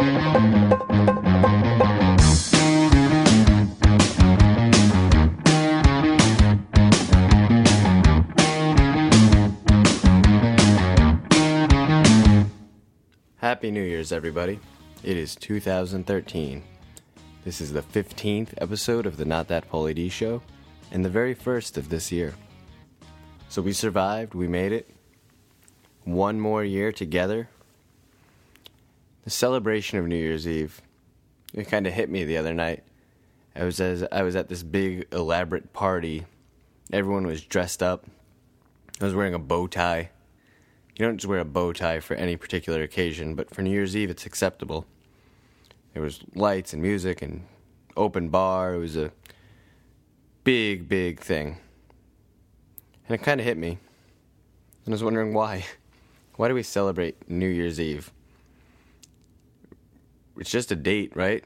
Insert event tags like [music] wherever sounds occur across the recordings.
Happy New Year's, everybody. It is 2013. This is the 15th episode of the Not That Pauly D Show, and the very first of this year. So we survived, we made it. One more year together. The celebration of New Year's Eve, it kind of hit me the other night. I was as I was at this big elaborate party. Everyone was dressed up. I was wearing a bow tie. You don't just wear a bow tie for any particular occasion, but for New Year's Eve it's acceptable. There was lights and music and open bar. It was a big, big thing. And it kind of hit me. And I was wondering why. Why do we celebrate New Year's Eve? It's just a date, right?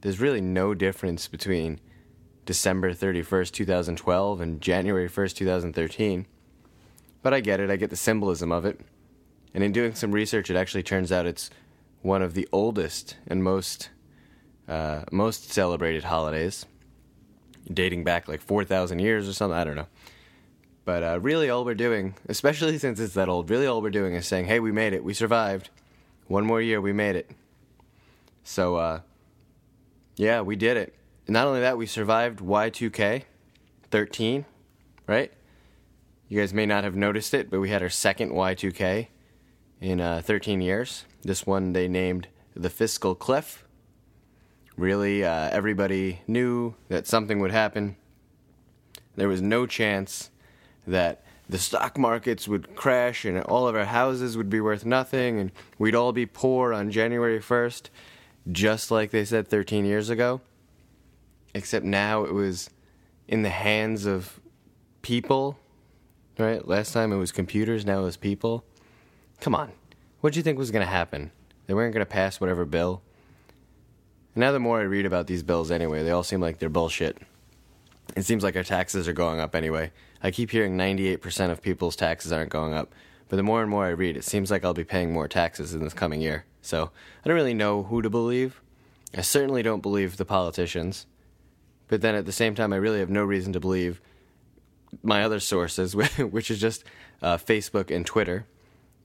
There's really no difference between December 31st, 2012 and January 1st, 2013. But I get it, I get the symbolism of it. And in doing some research, it actually turns out it's one of the oldest and most uh, most celebrated holidays, dating back like 4,000 years or something. I don't know. But uh, really, all we're doing, especially [laughs] since it's that old, really all we're doing is saying, hey, we made it. We survived. One more year, we made it. So, uh, yeah, we did it. And not only that, we survived Y2K 13, right? You guys may not have noticed it, but we had our second Y2K in uh, 13 years. This one they named the Fiscal Cliff. Really, uh, everybody knew that something would happen. There was no chance that the stock markets would crash and all of our houses would be worth nothing and we'd all be poor on January 1st, just like they said 13 years ago. Except now it was in the hands of people, right? Last time it was computers, now it was people. Come on. What do you think was going to happen? They weren't going to pass whatever bill. And now the more I read about these bills anyway, they all seem like they're bullshit. It seems like our taxes are going up anyway. I keep hearing 98% of people's taxes aren't going up. But the more and more I read, it seems like I'll be paying more taxes in this coming year. So I don't really know who to believe. I certainly don't believe the politicians. But then at the same time, I really have no reason to believe my other sources, [laughs] which is just uh, Facebook and Twitter.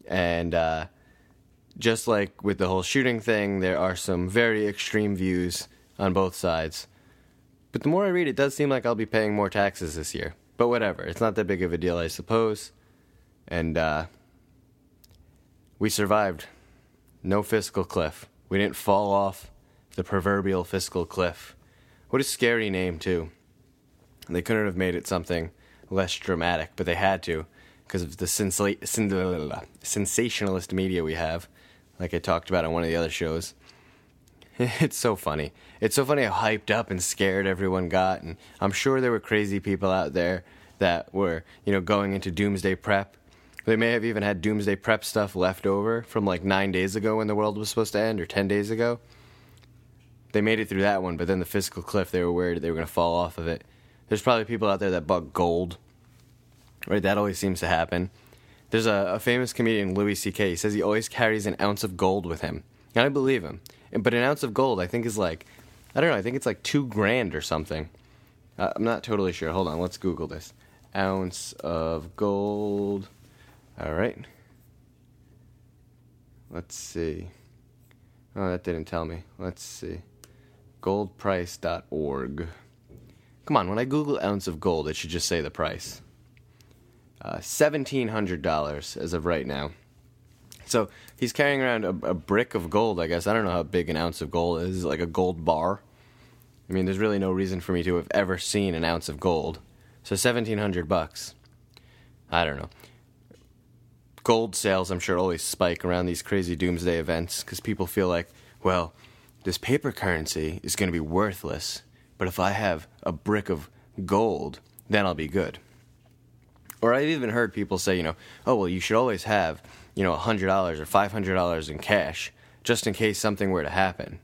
And uh, just like with the whole shooting thing, there are some very extreme views on both sides. But the more I read, it does seem like I'll be paying more taxes this year. But whatever, it's not that big of a deal, I suppose. And uh, we survived. No fiscal cliff. We didn't fall off the proverbial fiscal cliff. What a scary name, too. They couldn't have made it something less dramatic, but they had to because of the sensla- sensationalist media we have, like I talked about on one of the other shows. [laughs] It's so funny. It's so funny how hyped up and scared everyone got, and I'm sure there were crazy people out there that were, you know, going into doomsday prep. They may have even had doomsday prep stuff left over from like nine days ago when the world was supposed to end, or ten days ago. They made it through that one, but then the fiscal cliff, they were worried they were going to fall off of it. There's probably people out there that bought gold Right, that always seems to happen. There's a, a famous comedian, Louis C.K. He says he always carries an ounce of gold with him, and I believe him. But an ounce of gold, I think, is like, I don't know, I think it's like two grand or something. Uh, I'm not totally sure. Hold on, let's Google this. Ounce of gold. All right. Let's see. Oh, that didn't tell me. Let's see. Goldprice.org. Come on, when I Google ounce of gold, it should just say the price. Uh, $1,700 as of right now. So he's carrying around a, a, brick of gold, I guess. I don't know how big an ounce of gold is, like a gold bar. I mean, there's really no reason for me to have ever seen an ounce of gold. So 1700 bucks. I don't know. Gold sales, I'm sure, always spike around these crazy doomsday events because people feel like, well, this paper currency is going to be worthless, but if I have a brick of gold, then I'll be good. Or I've even heard people say, you know, oh, well, you should always have, you know, $100 or $500 in cash just in case something were to happen.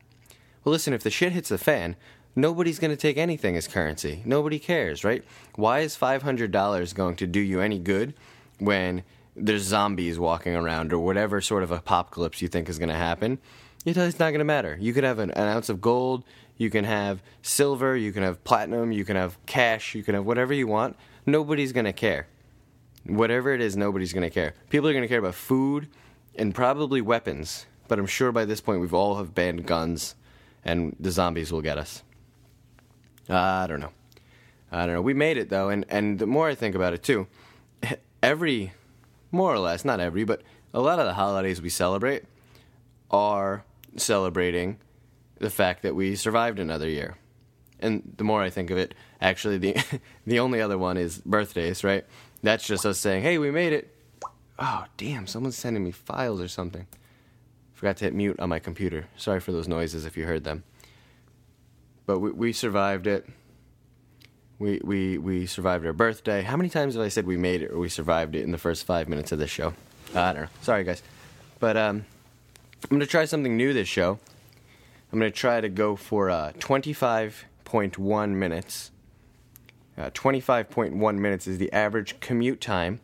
Well, listen, if the shit hits the fan, nobody's going to take anything as currency. Nobody cares, right? Why is $500 going to do you any good when there's zombies walking around or whatever sort of apocalypse you think is going to happen? It's not going to matter. You could have an, an ounce of gold, you can have silver, you can have platinum, you can have cash, you can have whatever you want. Nobody's going to care. Whatever it is, nobody's going to care. People are going to care about food and probably weapons, but I'm sure by this point we've all have banned guns and the zombies will get us. I don't know. I don't know. We made it though, and and the more I think about it too, [laughs] every more or less, not every, but a lot of the holidays we celebrate are celebrating the fact that we survived another year. And the more I think of it, actually the [laughs] the only other one is birthdays, right? That's just us saying, "Hey, we made it." Oh, damn, someone's sending me files or something. Forgot to hit mute on my computer. Sorry for those noises if you heard them. But we, we survived it. We, we, we survived our birthday. How many times have I said we made it or we survived it in the first five minutes of this show? Uh, I don't know. Sorry, guys. But um, I'm going to try something new this show. I'm going to try to go for uh, 25.1 minutes. Uh, 25.1 minutes is the average commute time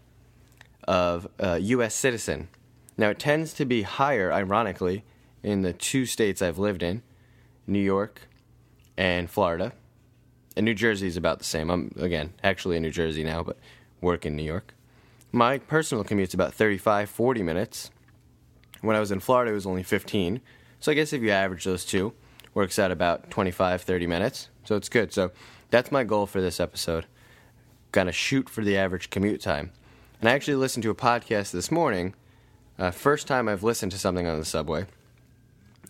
of a U.S. citizen. Now, it tends to be higher, ironically, in the two states I've lived in New York and Florida. And New Jersey is about the same. I'm, again, actually in New Jersey now, but work in New York. My personal commute's about 35, 40 minutes. When I was in Florida, it was only 15. So I guess if you average those two, works out about 25, 30 minutes. So it's good. So that's my goal for this episode. Gonna shoot for the average commute time. And I actually listened to a podcast this morning uh, first time I've listened to something on the subway,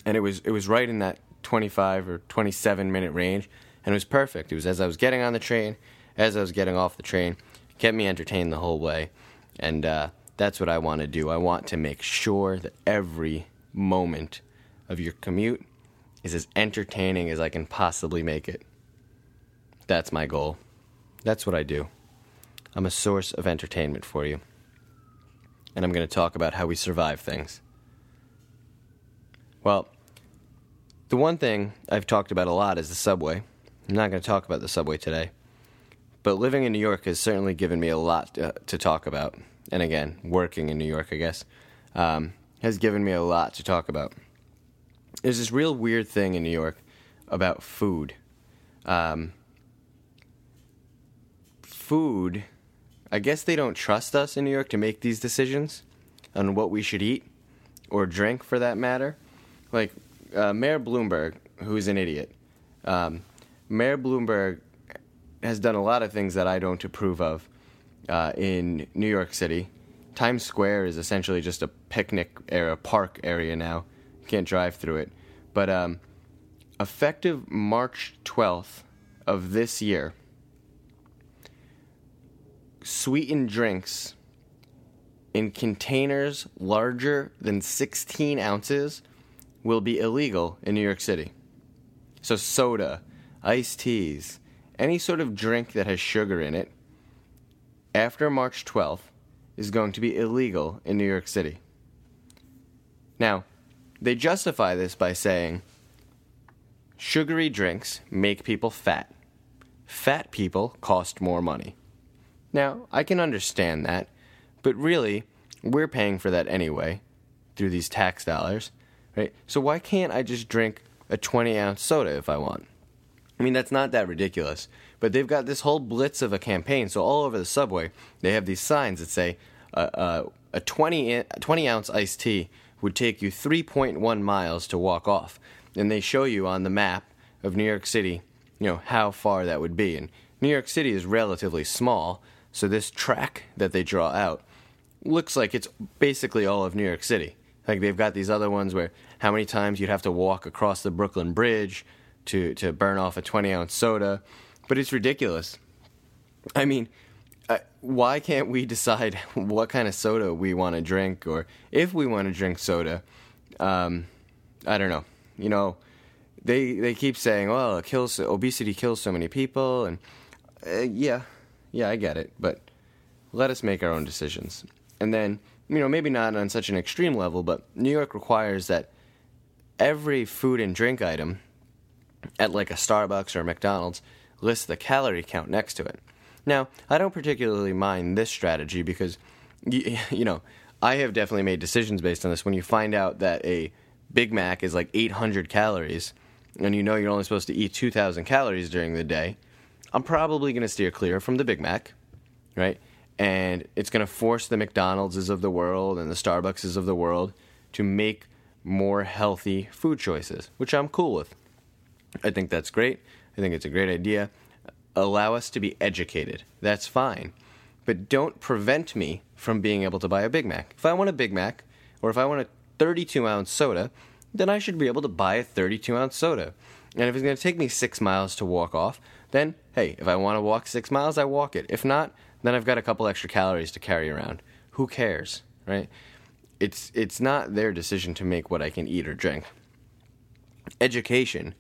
and it was it was right in that 25 or 27 minute range, and it was perfect. It was as I was getting on the train, as I was getting off the train, it kept me entertained the whole way, and uh, that's what I want to do. I want to make sure that every moment of your commute is as entertaining as I can possibly make it. That's my goal. That's what I do. I'm a source of entertainment for you and I'm going to talk about how we survive things. Well, the one thing I've talked about a lot is the subway. I'm not going to talk about the subway today. But living in New York has certainly given me a lot to, to talk about. And again, working in New York, I guess, um, has given me a lot to talk about. There's this real weird thing in New York about food. Um, food I guess they don't trust us in New York to make these decisions on what we should eat or drink for that matter. Like uh, Mayor Bloomberg, who's an idiot, um, Mayor Bloomberg has done a lot of things that I don't approve of uh, in New York City. Times Square is essentially just a picnic area, park area now. You can't drive through it. But um, effective March 12th of this year, sweetened drinks in containers larger than 16 ounces will be illegal in New York City. So, soda, iced teas, any sort of drink that has sugar in it, after March 12th, is going to be illegal in New York City. Now, they justify this by saying sugary drinks make people fat. Fat people cost more money. Now, I can understand that, but really, we're paying for that anyway through these tax dollars, right? So why can't I just drink a 20 ounce soda if I want? I mean, that's not that ridiculous. But they've got this whole blitz of a campaign. So all over the subway, they have these signs that say uh, uh, a 20, 20 ounce iced tea would take you 3.1 miles to walk off. And they show you on the map of New York City, you know, how far that would be. And New York City is relatively small, so this track that they draw out looks like it's basically all of New York City. Like they've got these other ones where how many times you'd have to walk across the Brooklyn Bridge to to burn off a 20 ounce soda, but it's ridiculous. I mean, uh, why can't we decide [laughs] what kind of soda we want to drink, or if we want to drink soda? Um, I don't know. You know, they they keep saying, "Well, it kills obesity kills so many people," and uh, yeah, yeah, I get it, but let us make our own decisions. And then, you know, maybe not on such an extreme level, but New York requires that every food and drink item at like a Starbucks or a McDonald's lists the calorie count next to it. Now, I don't particularly mind this strategy because, you, [laughs] you know, I have definitely made decisions based on this. When you find out that a Big Mac is like 800 calories, and you know you're only supposed to eat 2,000 calories during the day, I'm probably going to steer clear from the Big Mac, right? And it's going to force the McDonald's of the world and the Starbucks of the world to make more healthy food choices, which I'm cool with. I think that's great. I think it's a great idea. Allow us to be educated. That's fine. But don't prevent me from being able to buy a Big Mac. If I want a Big Mac, or if I want a 32 ounce soda, then I should be able to buy a 32 ounce soda. And if it's going to take me six miles to walk off, then hey, if I want to walk six miles, I walk it. If not, then I've got a couple extra calories to carry around. Who cares, right? It's it's not their decision to make what I can eat or drink. Education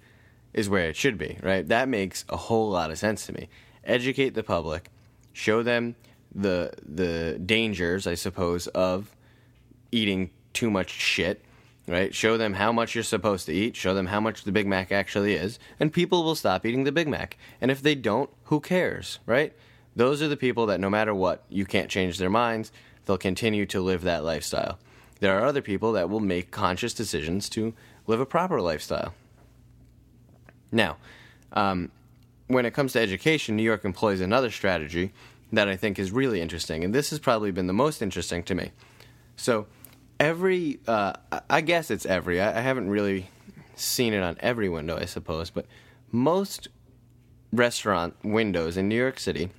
is where it should be, right? That makes a whole lot of sense to me. Educate the public, show them the the dangers, I suppose, of eating too much shit, right? Show them how much you're supposed to eat, show them how much the Big Mac actually is, and people will stop eating the Big Mac. And if they don't, who cares, right? Those are the people that no matter what, you can't change their minds. They'll continue to live that lifestyle. There are other people that will make conscious decisions to live a proper lifestyle. Now, um, when it comes to education, New York employs another strategy that I think is really interesting, and this has probably been the most interesting to me. So, every, uh, I guess it's every, I, I haven't really seen it on every window, I suppose, but most restaurant windows in New York City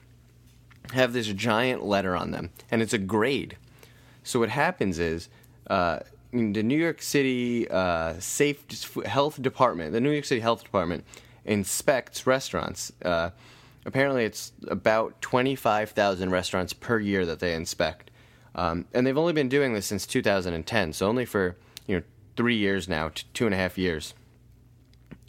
have this giant letter on them, and it's a grade. So, what happens is, uh, the New York City uh, Safe Health Department, the New York City Health Department, inspects restaurants. Uh, apparently, it's about 25,000 restaurants per year that they inspect. Um, and they've only been doing this since 2010, so only for you know three years now, two and a half years.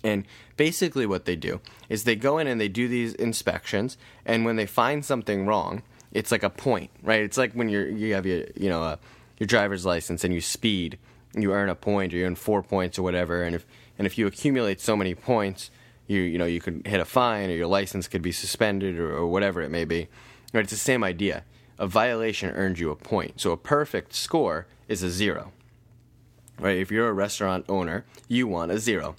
And basically, what they do is they go in and they do these inspections, and when they find something wrong, it's like a point, right? It's like when you're you have your you know a your driver's license and you speed, you earn a point or you earn four points or whatever. And if and if you accumulate so many points, you you know you could hit a fine or your license could be suspended or, or whatever it may be. Right? It's the same idea. A violation earns you a point. So a perfect score is a zero. Right? If you're a restaurant owner, you want a zero.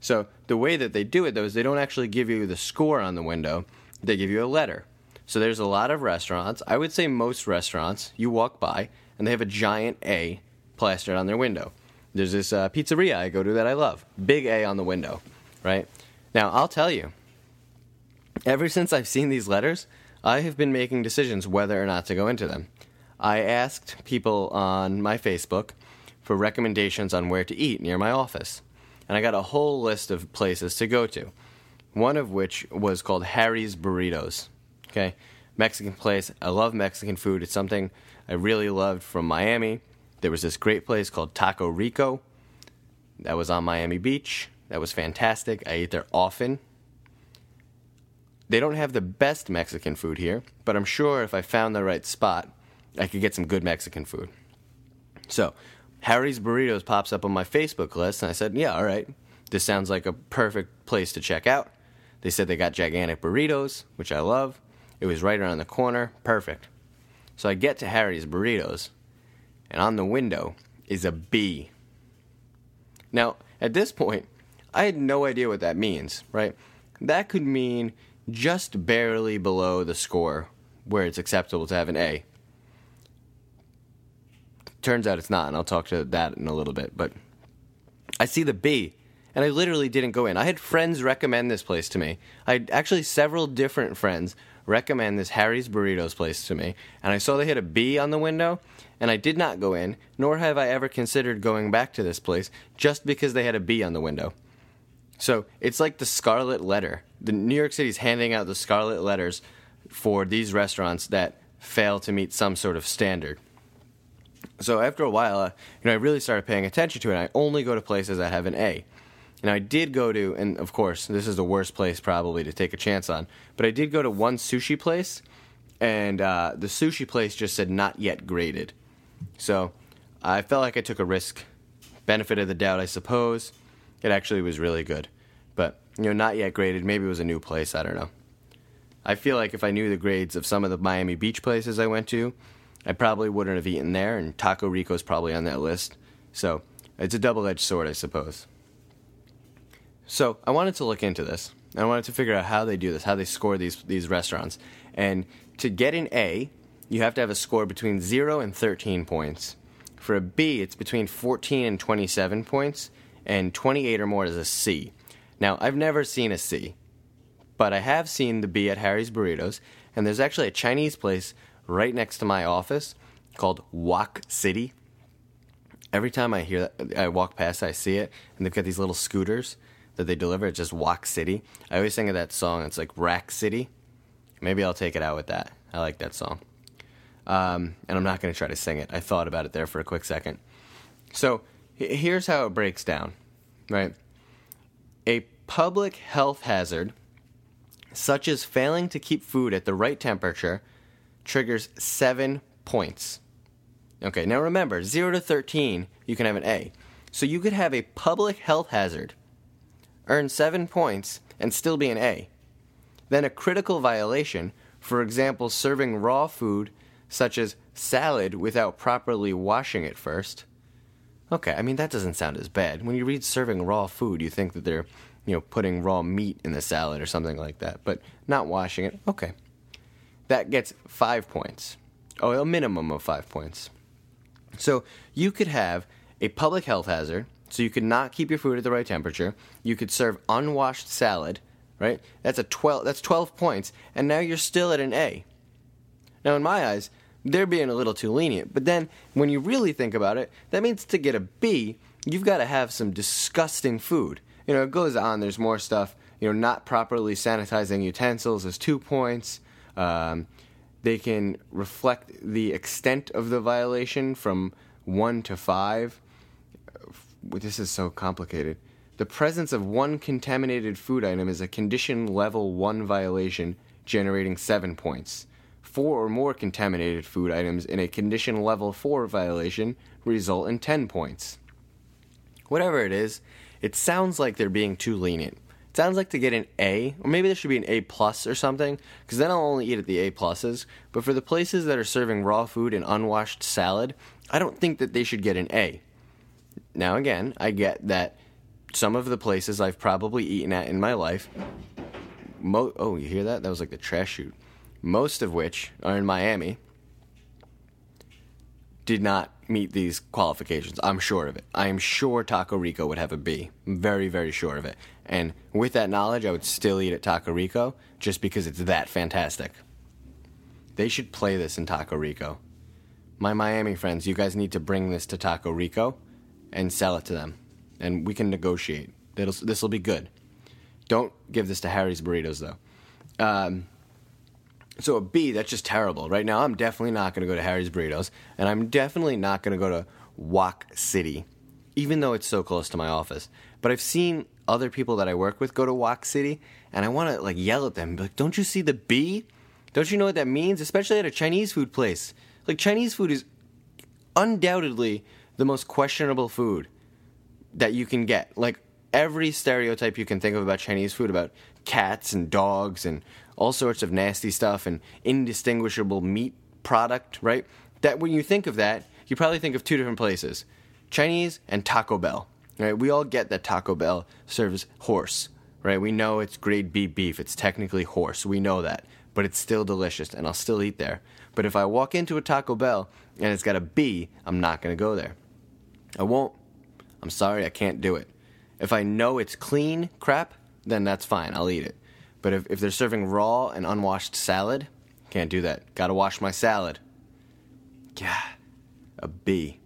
So the way that they do it though is they don't actually give you the score on the window. They give you a letter. So there's a lot of restaurants. I would say most restaurants you walk by and they have a giant A plastered on their window. There's this uh, pizzeria I go to that I love. Big A on the window, right? Now, I'll tell you, ever since I've seen these letters, I have been making decisions whether or not to go into them. I asked people on my Facebook for recommendations on where to eat near my office, and I got a whole list of places to go to. One of which was called Harry's Burritos. Okay, Mexican place. I love Mexican food. It's something I really loved from Miami. There was this great place called Taco Rico that was on Miami Beach. That was fantastic. I ate there often. They don't have the best Mexican food here, but I'm sure if I found the right spot, I could get some good Mexican food. So, Harry's Burritos pops up on my Facebook list, and I said, Yeah, all right. This sounds like a perfect place to check out. They said they got gigantic burritos, which I love. It was right around the corner. Perfect. So I get to Harry's Burritos, and on the window is a B. Now, at this point, I had no idea what that means, right? That could mean just barely below the score where it's acceptable to have an A. Turns out it's not, and I'll talk to that in a little bit. But I see the B, and I literally didn't go in. I had friends recommend this place to me. I had actually several different friends recommend this Harry's Burritos place to me, and I saw they had a B on the window, and I did not go in, nor have I ever considered going back to this place just because they had a B on the window. So it's like the scarlet letter. The New York City's handing out the scarlet letters for these restaurants that fail to meet some sort of standard. So after a while, uh, you know, I really started paying attention to it. I only go to places that have an A. Now I did go to, and of course, this is the worst place probably to take a chance on, but I did go to one sushi place, and uh, the sushi place just said not yet graded. So I felt like I took a risk. Benefit of the doubt, I suppose. It actually was really good, but you know, not yet graded. Maybe it was a new place. I don't know. I feel like if I knew the grades of some of the Miami Beach places I went to, I probably wouldn't have eaten there, and Taco Rico's probably on that list. So It's a double edged sword, I suppose. So I wanted to look into this. I wanted to figure out how they do this, how they score these these restaurants. And to get an A, you have to have a score between 0 and 13 points. For a B, it's between 14 and 27 points, and 28 or more is a C. Now, I've never seen a C, but I have seen the B at Harry's Burritos, and there's actually a Chinese place right next to my office called Wok City. Every time I hear that, I walk past, I see it, and they've got these little scooters that they deliver. It's just Wok City. I always think of that song. It's like Rack City. Maybe I'll take it out with that. I like that song. Um, and I'm not going to try to sing it. I thought about it there for a quick second. So here's how it breaks down, right? A public health hazard, such as failing to keep food at the right temperature, triggers seven points. Okay, now remember, 0 to 13, you can have an A. So you could have a public health hazard, earn 7 points, and still be an A. Then a critical violation, for example, serving raw food such as salad without properly washing it first. Okay, I mean, that doesn't sound as bad. When you read serving raw food, you think that they're, you know, putting raw meat in the salad or something like that, but not washing it. Okay. That gets five points. Oh, a minimum of five points. So you could have a public health hazard, so you could not keep your food at the right temperature. You could serve unwashed salad, right? That's a 12 that's 12 points and now you're still at an A. Now in my eyes, they're being a little too lenient. But then when you really think about it, that means to get a B, you've got to have some disgusting food. You know, it goes on, there's more stuff. You know, not properly sanitizing utensils is 2 points. Um, they can reflect the extent of the violation from 1 to 5. This is so complicated. The presence of one contaminated food item is a condition level 1 violation, generating 7 points. Four or more contaminated food items in a condition level 4 violation result in 10 points. Whatever it is, it sounds like they're being too lenient. It sounds like to get an A, or maybe there should be an A plus or something, because then I'll only eat at the A pluses. But for the places that are serving raw food and unwashed salad, I don't think that they should get an A. Now, again, I get that some of the places I've probably eaten at in my life. Mo- oh, you hear that? That was like the trash chute. Most of which are in Miami. Did not meet these qualifications. I'm sure of it. I am sure Taco Rico would have a B. I'm very, very sure of it. And with that knowledge, I would still eat at Taco Rico just because it's that fantastic. They should play this in Taco Rico. My Miami friends, you guys need to bring this to Taco Rico and sell it to them. And we can negotiate. This will be good. Don't give this to Harry's Burritos, though. Um, so a B, that's just terrible. Right now, I'm definitely not going to go to Harry's Burritos, and I'm definitely not going to go to Wok City, even though it's so close to my office. But I've seen other people that I work with go to Wok City, and I want to like yell at them, like, "Don't you see the B? Don't you know what that means? Especially at a Chinese food place. Like Chinese food is undoubtedly the most questionable food that you can get. Like every stereotype you can think of about Chinese food, about cats and dogs and all sorts of nasty stuff and indistinguishable meat product, right? That when you think of that, you probably think of two different places Chinese and Taco Bell. Right? We all get that Taco Bell serves horse, right? We know it's grade B beef. It's technically horse. We know that. But it's still delicious and I'll still eat there. But if I walk into a Taco Bell and it's got a B, I'm not going to go there. I won't. I'm sorry, I can't do it. If I know it's clean crap, then that's fine. I'll eat it. But if, if they're serving raw and unwashed salad, can't do that. Gotta wash my salad. Yeah, a B.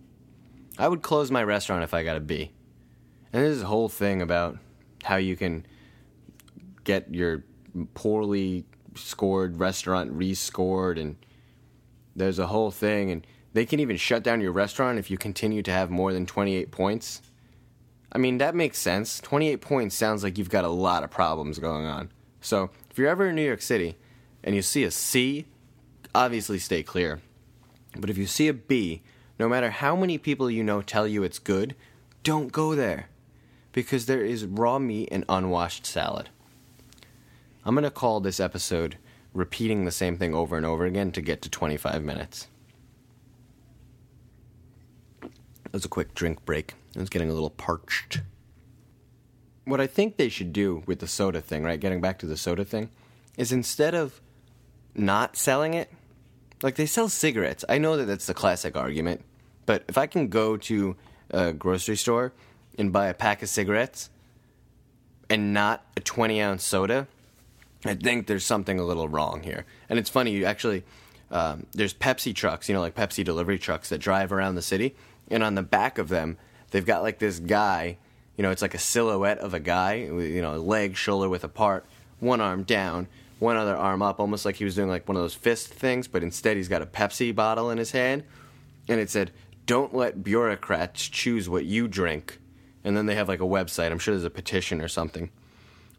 I would close my restaurant if I got a B. And a whole thing about how you can get your poorly scored restaurant rescored, and there's a whole thing, and they can even shut down your restaurant if you continue to have more than 28 points. I mean, that makes sense. 28 points sounds like you've got a lot of problems going on. So if you're ever in New York City and you see a C, obviously stay clear. But if you see a B, no matter how many people you know tell you it's good, don't go there because there is raw meat and unwashed salad. I'm going to call this episode repeating the same thing over and over again to get to 25 minutes. Was a quick drink break. I was getting a little parched. What I think they should do with the soda thing, right? Getting back to the soda thing, is instead of not selling it, like they sell cigarettes. I know that that's the classic argument, but if I can go to a grocery store and buy a pack of cigarettes and not a 20 ounce soda, I think there's something a little wrong here. And it's funny, you actually, um, there's Pepsi trucks, you know, like Pepsi delivery trucks that drive around the city, and on the back of them, they've got like this guy, you know, it's like a silhouette of a guy, you know, leg, shoulder width apart, one arm down, one other arm up, almost like he was doing like one of those fist things, but instead he's got a Pepsi bottle in his hand, and it said, "Don't let bureaucrats choose what you drink." And then they have like a website. I'm sure there's a petition or something.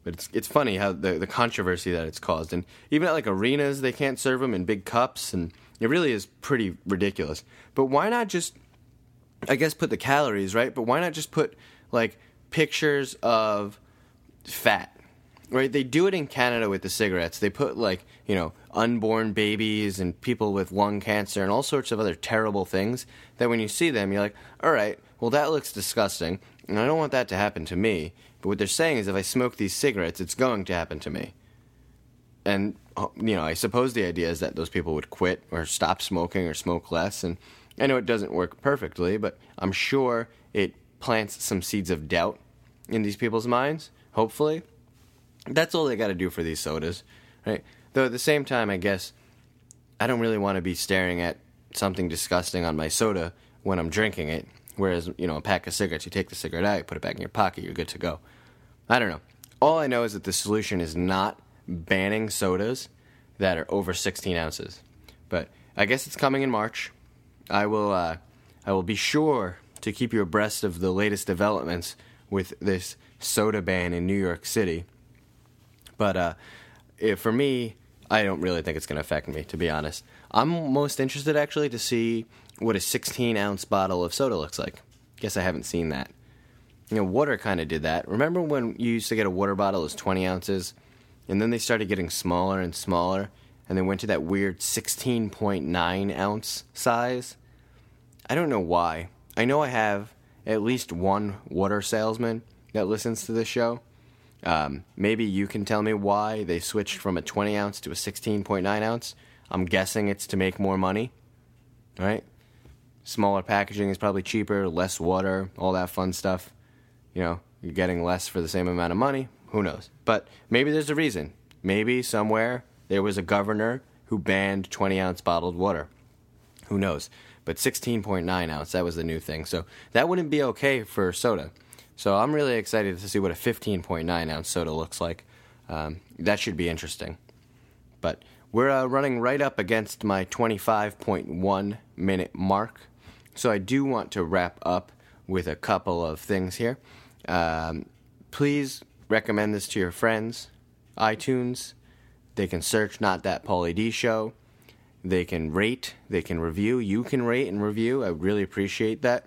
But it's it's funny how the the controversy that it's caused, and even at like arenas, they can't serve them in big cups, and it really is pretty ridiculous. But why not just, I guess, put the calories right? But why not just put like pictures of fat right? They do it in Canada with the cigarettes. They put like you know unborn babies and people with lung cancer and all sorts of other terrible things. That when you see them, you're like, all right, well that looks disgusting, and I don't want that to happen to me. But what they're saying is, if I smoke these cigarettes, it's going to happen to me. And uh, you know, I suppose the idea is that those people would quit or stop smoking or smoke less. And I know it doesn't work perfectly, but I'm sure it plants some seeds of doubt in these people's minds. Hopefully that's all they got to do for these sodas, right? Though at the same time, I guess I don't really want to be staring at something disgusting on my soda when I'm drinking it. Whereas, you know, a pack of cigarettes, you take the cigarette out, you put it back in your pocket, you're good to go. I don't know. All I know is that the solution is not banning sodas that are over 16 ounces. But I guess it's coming in March. I will, uh, I will be sure to keep you abreast of the latest developments with this soda ban in New York City. But uh, if, for me, I don't really think it's going to affect me, to be honest. I'm most interested actually to see what a 16 ounce bottle of soda looks like. Guess I haven't seen that. You know, water kind of did that. Remember when you used to get a water bottle that was 20 ounces, and then they started getting smaller and smaller, and they went to that weird 16.9 ounce size? I don't know why. I know I have at least one water salesman that listens to this show um, maybe you can tell me why they switched from a 20 ounce to a 16.9 ounce. I'm guessing it's to make more money, right? Smaller packaging is probably cheaper, less water, all that fun stuff. You know, you're getting less for the same amount of money. Who knows? But maybe there's a reason. Maybe somewhere there was a governor who banned 20 ounce bottled water. Who knows? But 16.9 ounce, that was the new thing. So that wouldn't be okay for soda. So I'm really excited to see what a 15.9 ounce soda looks like. Um, that should be interesting. But we're uh, running right up against my 25.1 minute mark. So I do want to wrap up with a couple of things here. Um, please recommend this to your friends. iTunes, they can search Not That Pauly D Show. They can rate, they can review. You can rate and review. I really appreciate that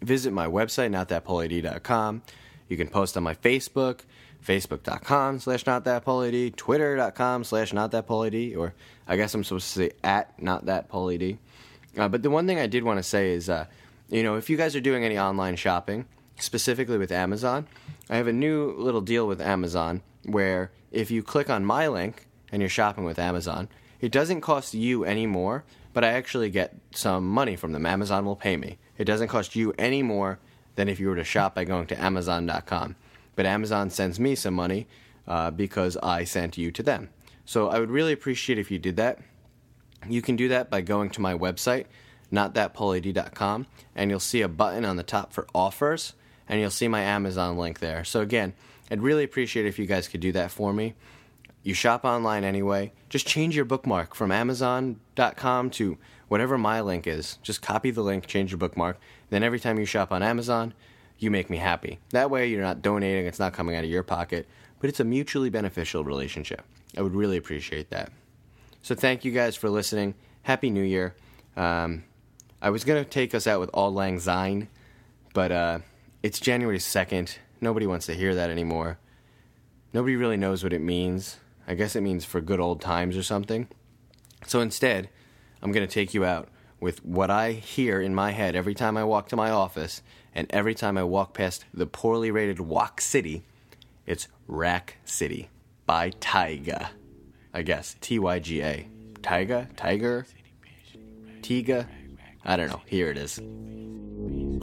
visit my website, notthatpaulyd.com. You can post on my Facebook, facebook.com slash notthatpaulyd, twitter.com slash notthatpaulyd, or I guess I'm supposed to say at notthatpaulyd. Uh, but the one thing I did want to say is, uh, you know, if you guys are doing any online shopping, specifically with Amazon, I have a new little deal with Amazon where if you click on my link and you're shopping with Amazon, it doesn't cost you any more, but I actually get some money from them. Amazon will pay me. It doesn't cost you any more than if you were to shop by going to Amazon.com. But Amazon sends me some money uh, because I sent you to them. So I would really appreciate if you did that. You can do that by going to my website, notthatpaulyd.com, and you'll see a button on the top for offers, and you'll see my Amazon link there. So again, I'd really appreciate it if you guys could do that for me. You shop online anyway. Just change your bookmark from Amazon.com to whatever my link is, just copy the link, change your bookmark. Then every time you shop on Amazon, you make me happy. That way, you're not donating, it's not coming out of your pocket, but it's a mutually beneficial relationship. I would really appreciate that. So, thank you guys for listening. Happy New Year. Um, I was going to take us out with Auld Lang Syne, but uh, it's January 2nd. Nobody wants to hear that anymore. Nobody really knows what it means. I guess it means for good old times or something. So instead, I'm going to take you out with what I hear in my head every time I walk to my office and every time I walk past the poorly rated Wok City, it's Rack City by Tyga. I guess. T Y G A. Tyga? Tiger? Tiga? I don't know. Here it is.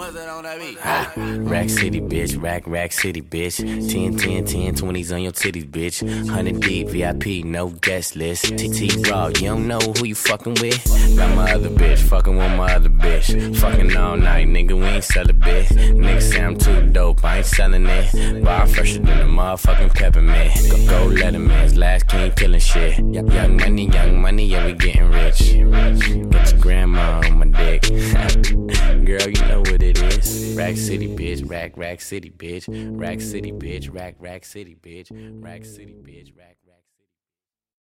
Ah, rack City, bitch. Rack, Rack City, bitch. 10, 10, 10, 20s on your titties, bitch. 100 deep, VIP, no guest list. TT Raw, you don't know who you fucking with? Got my other bitch, fucking with my other bitch. Fucking all night, nigga, we ain't sell a bit. Nigga say I'm too dope, I ain't selling it. Bar fresher than a motherfucking peppermint. Go, go Letterman's last king killing shit. Young money, young money, yeah, we getting rich. Get your grandma on my dick. [laughs] Girl, you know what it is. Rack City, bitch. Rack, Rack City, bitch. Rack City, bitch. Rack, Rack City, bitch. Rack City, bitch. Rack.